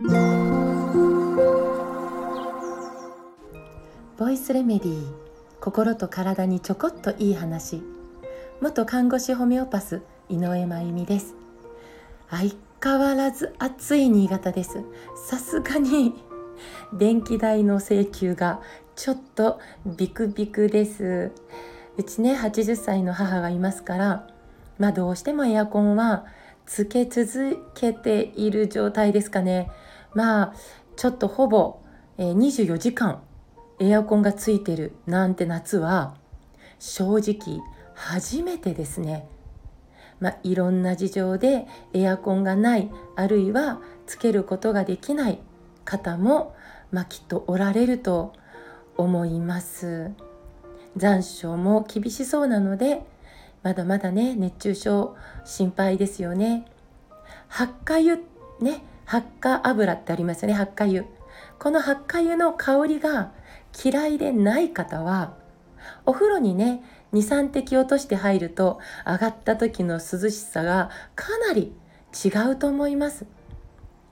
ボイスレメディー心と体にちょこっといい話。元看護師ホメオパス井上真由美です。相変わらず暑い新潟です。さすがに電気代の請求がちょっとビクビクです。うちね80歳の母がいますからまあどうしてもエアコンはつけ続けている状態ですかね。まあちょっとほぼ、え、24時間エアコンがついてるなんて夏は正直初めてですね。まあ、いろんな事情でエアコンがないあるいはつけることができない方も、まあ、きっとおられると思います残暑も厳しそうなのでまだまだね熱中症心配ですよね発火油ね発火油ってありますよね発火油この発火油の香りが嫌いでない方はお風呂にね23滴落として入ると上がった時の涼しさがかなり違うと思います。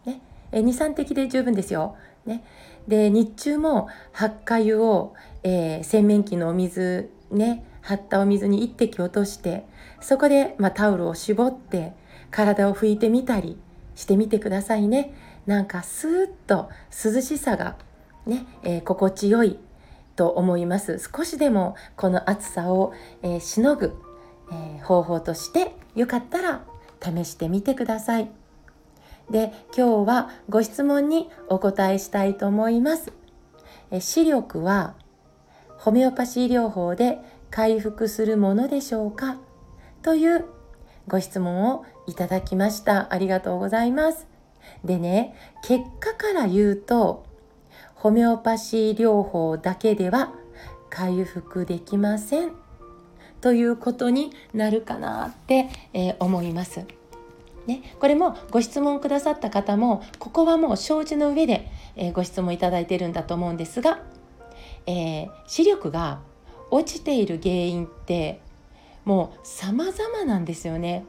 ね、23滴で十分ですよ。ね、で日中も発火油を、えー、洗面器のお水ね張ったお水に1滴落としてそこで、まあ、タオルを絞って体を拭いてみたりしてみてくださいね。なんかスーッと涼しさがね、えー、心地よいと思います。少しでもこの暑さを、えー、しのぐ、えー、方法としてよかったら試してみてください。で今日はご質問にお答えしたいと思います、え視力はホメオパシー療法で回復するものでしょうか？というご質問をいただきました。ありがとうございます。でね結果から言うとホメオパシー療法だけでは回復できません。ということになるかなって、えー、思います。ね、これもご質問くださった方もここはもう承知の上で、えー、ご質問いただいてるんだと思うんですが、えー、視力が落ちている原因ってもう様々なんですよね。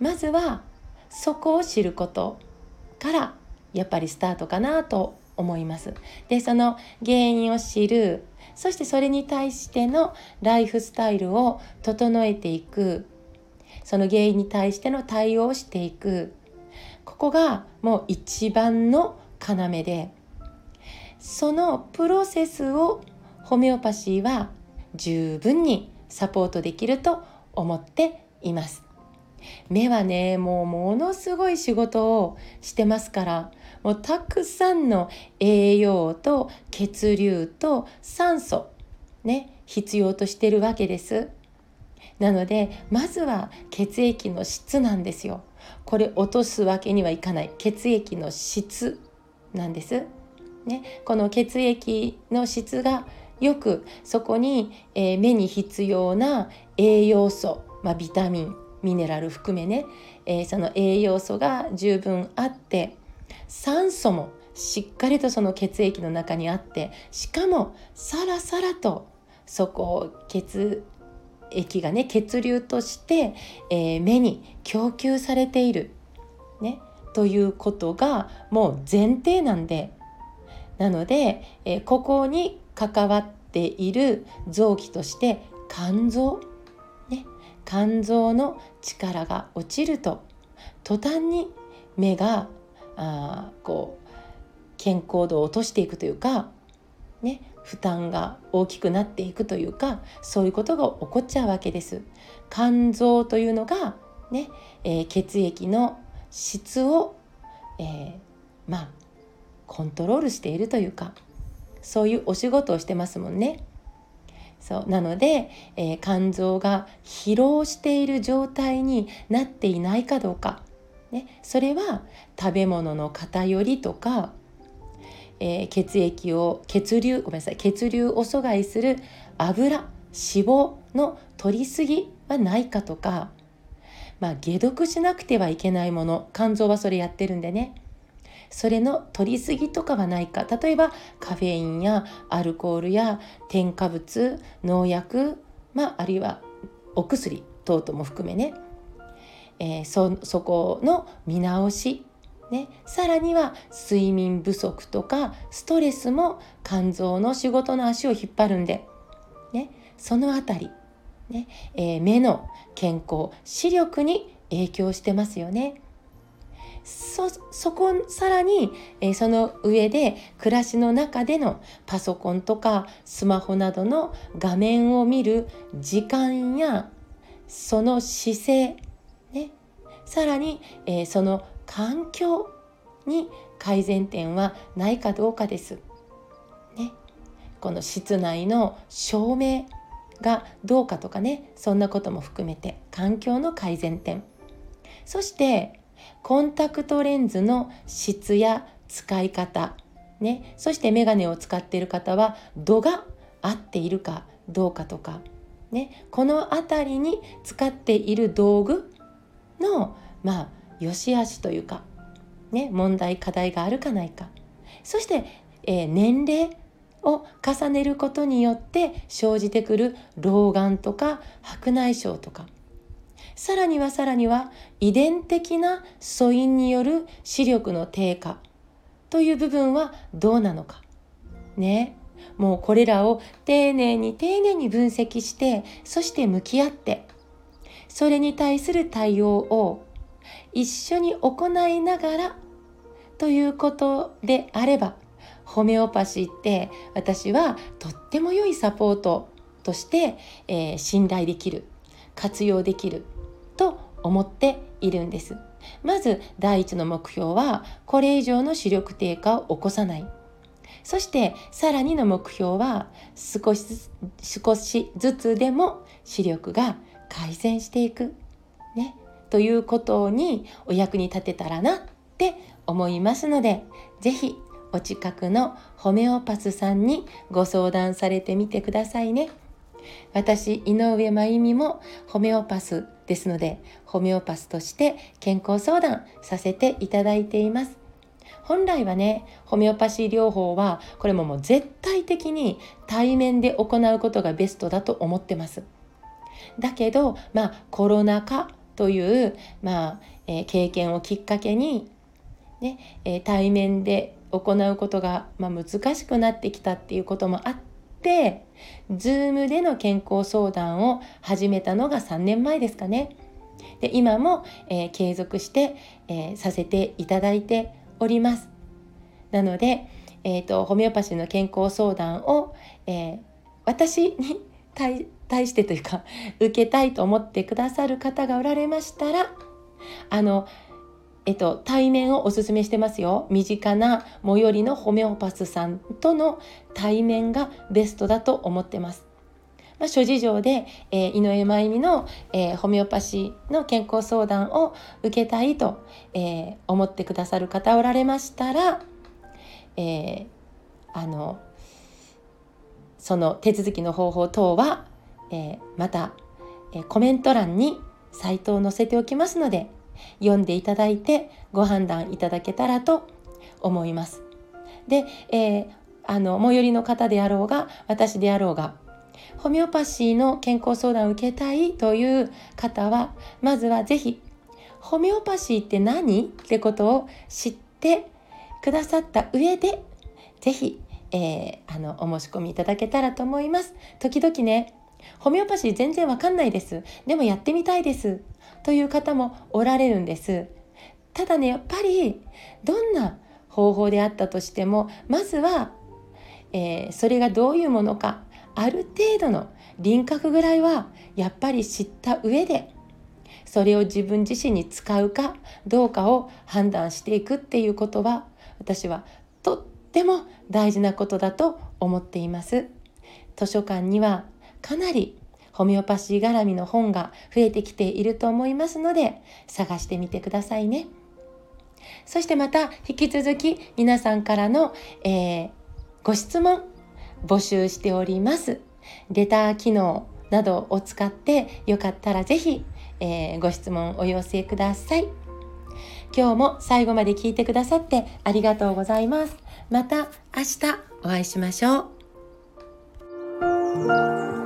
まずはそこを知ることからやっぱりスタートかなと思います。でその原因を知るそしてそれに対してのライフスタイルを整えていくその原因に対しての対応をしていくここがもう一番の要でそのプロセスをホメオパシーは十分にサポートできると思っています。目はねもうものすごい仕事をしてますからもうたくさんの栄養と血流と酸素ね必要としてるわけです。なのでまずは血液の質なんですよ。これ落とすわけにはいかない血液の質なんです。ね、この血液の質がよくそこに、えー、目に必要な栄養素、まあ、ビタミンミネラル含めね、えー、その栄養素が十分あって酸素もしっかりとその血液の中にあってしかもさらさらとそこを血液がね血流として、えー、目に供給されている、ね、ということがもう前提なんでなので、えー、ここに関わっている臓器として肝臓、ね、肝臓の力が落ちると途端に目があこう健康度を落としていくというか、ね、負担が大きくなっていくというかそういうことが起こっちゃうわけです。肝臓というのが、ねえー、血液の質を、えー、まあコントロールしているというかそういうお仕事をしてますもんね。そうなので、えー、肝臓が疲労している状態になっていないかどうか。ね、それは食べ物の偏りとか、えー、血液を血流ごめんなさい血流を阻害する油脂肪の取りすぎはないかとか、まあ、解毒しなくてはいけないもの。肝臓はそれやってるんでね。それの取りすぎとかはないか。例えばカフェインやアルコールや添加物農薬、まあ、あるいはお薬等々も含めね。えー、そそこの見直し、ね、さらには睡眠不足とかストレスも肝臓の仕事の足を引っ張るんで、ね、そのあたり、ね。えー、目の健康視力に影響してますよね。そそこさらに、えー、その上で暮らしの中でのパソコンとかスマホなどの画面を見る時間やその姿勢、ね、さらに、えー、その環境に改善点はないかどうかです。ね、この室内の照明がどうかとかねそんなことも含めて環境の改善点そしてコンタクトレンズの質や使い方、ね、そしてメガネを使っている方は度が合っているかどうかとか、ね、この辺りに使っている道具のまあ良し悪しというか、ね、問題課題があるかないか。そして、えー、年齢を重ねることによって生じてくる老眼とか白内障とか。さらにはさらには遺伝的な素因による視力の低下という部分はどうなのか。ね。もうこれらを丁寧に丁寧に分析してそして向き合ってそれに対する対応を一緒に行いながらということであればホメオパシーって私はとっても良いサポートとして、えー、信頼できる活用できると思っているんです。まず第一の目標はこれ以上の視力低下を起こさない。そしてさらにの目標は少し少しずつでも視力が改善していく、ね、ということにお役に立てたらなって思いますので是非お近くのホメオパスさんにご相談されてみてくださいね。私井上真由美もホメオパスですのでホメオパスとして健康相談させていただいています。本来はねホメオパシー療法はこれももう絶対的に対面で行うことがベストだと思ってます。だけどまあコロナ禍という、まあえー、経験をきっかけに、ねえー、対面で行うことが、まあ、難しくなってきたっていうこともあって Zoom での健康相談を始めたのが3年前ですかね。で今も、えー、継続して、えー、させていただいております。なので、えーと、ホメオパシーの健康相談を、えー、私に対してというか受けたいと思ってくださる方がおられましたらあのえっと、対面をおすすめしてますよ。身近な最寄りのホメオパスさんとの対面がベストだと思ってます。まあ、諸事情で、えー、井上真由美の、えー、ホメオパシーの健康相談を受けたいと、えー、思ってくださる方おられましたら、えあのその手続きの方法等は、えまた、えコメント欄にサイトを載せておきますので読んでいただいてご判断いただけたらと思います。で、えー、あの最寄りの方であろうが私であろうがホメオパシーの健康相談を受けたいという方はまずは是非ホメオパシーって何ってことを知ってくださった上で是非、えー、あのお申し込みいただけたらと思います。時々ねホメオパシー全然わかんないです。でもやってみたいです。という方もおられるんです。ただねやっぱりどんな方法であったとしてもまずは、えー、それがどういうものかある程度の輪郭ぐらいはやっぱり知った上でそれを自分自身に使うかどうかを判断していくっていうことは私はとっても大事なことだと思っています。図書館にはかなりホメオパシー絡みの本が増えてきていると思いますので探してみてくださいね。そしてまた引き続き皆さんからの、えー、ご質問募集しております。レター機能などを使ってよかったらぜひ、えー、ご質問お寄せください。今日も最後まで聞いてくださってありがとうございます。また明日お会いしましょう。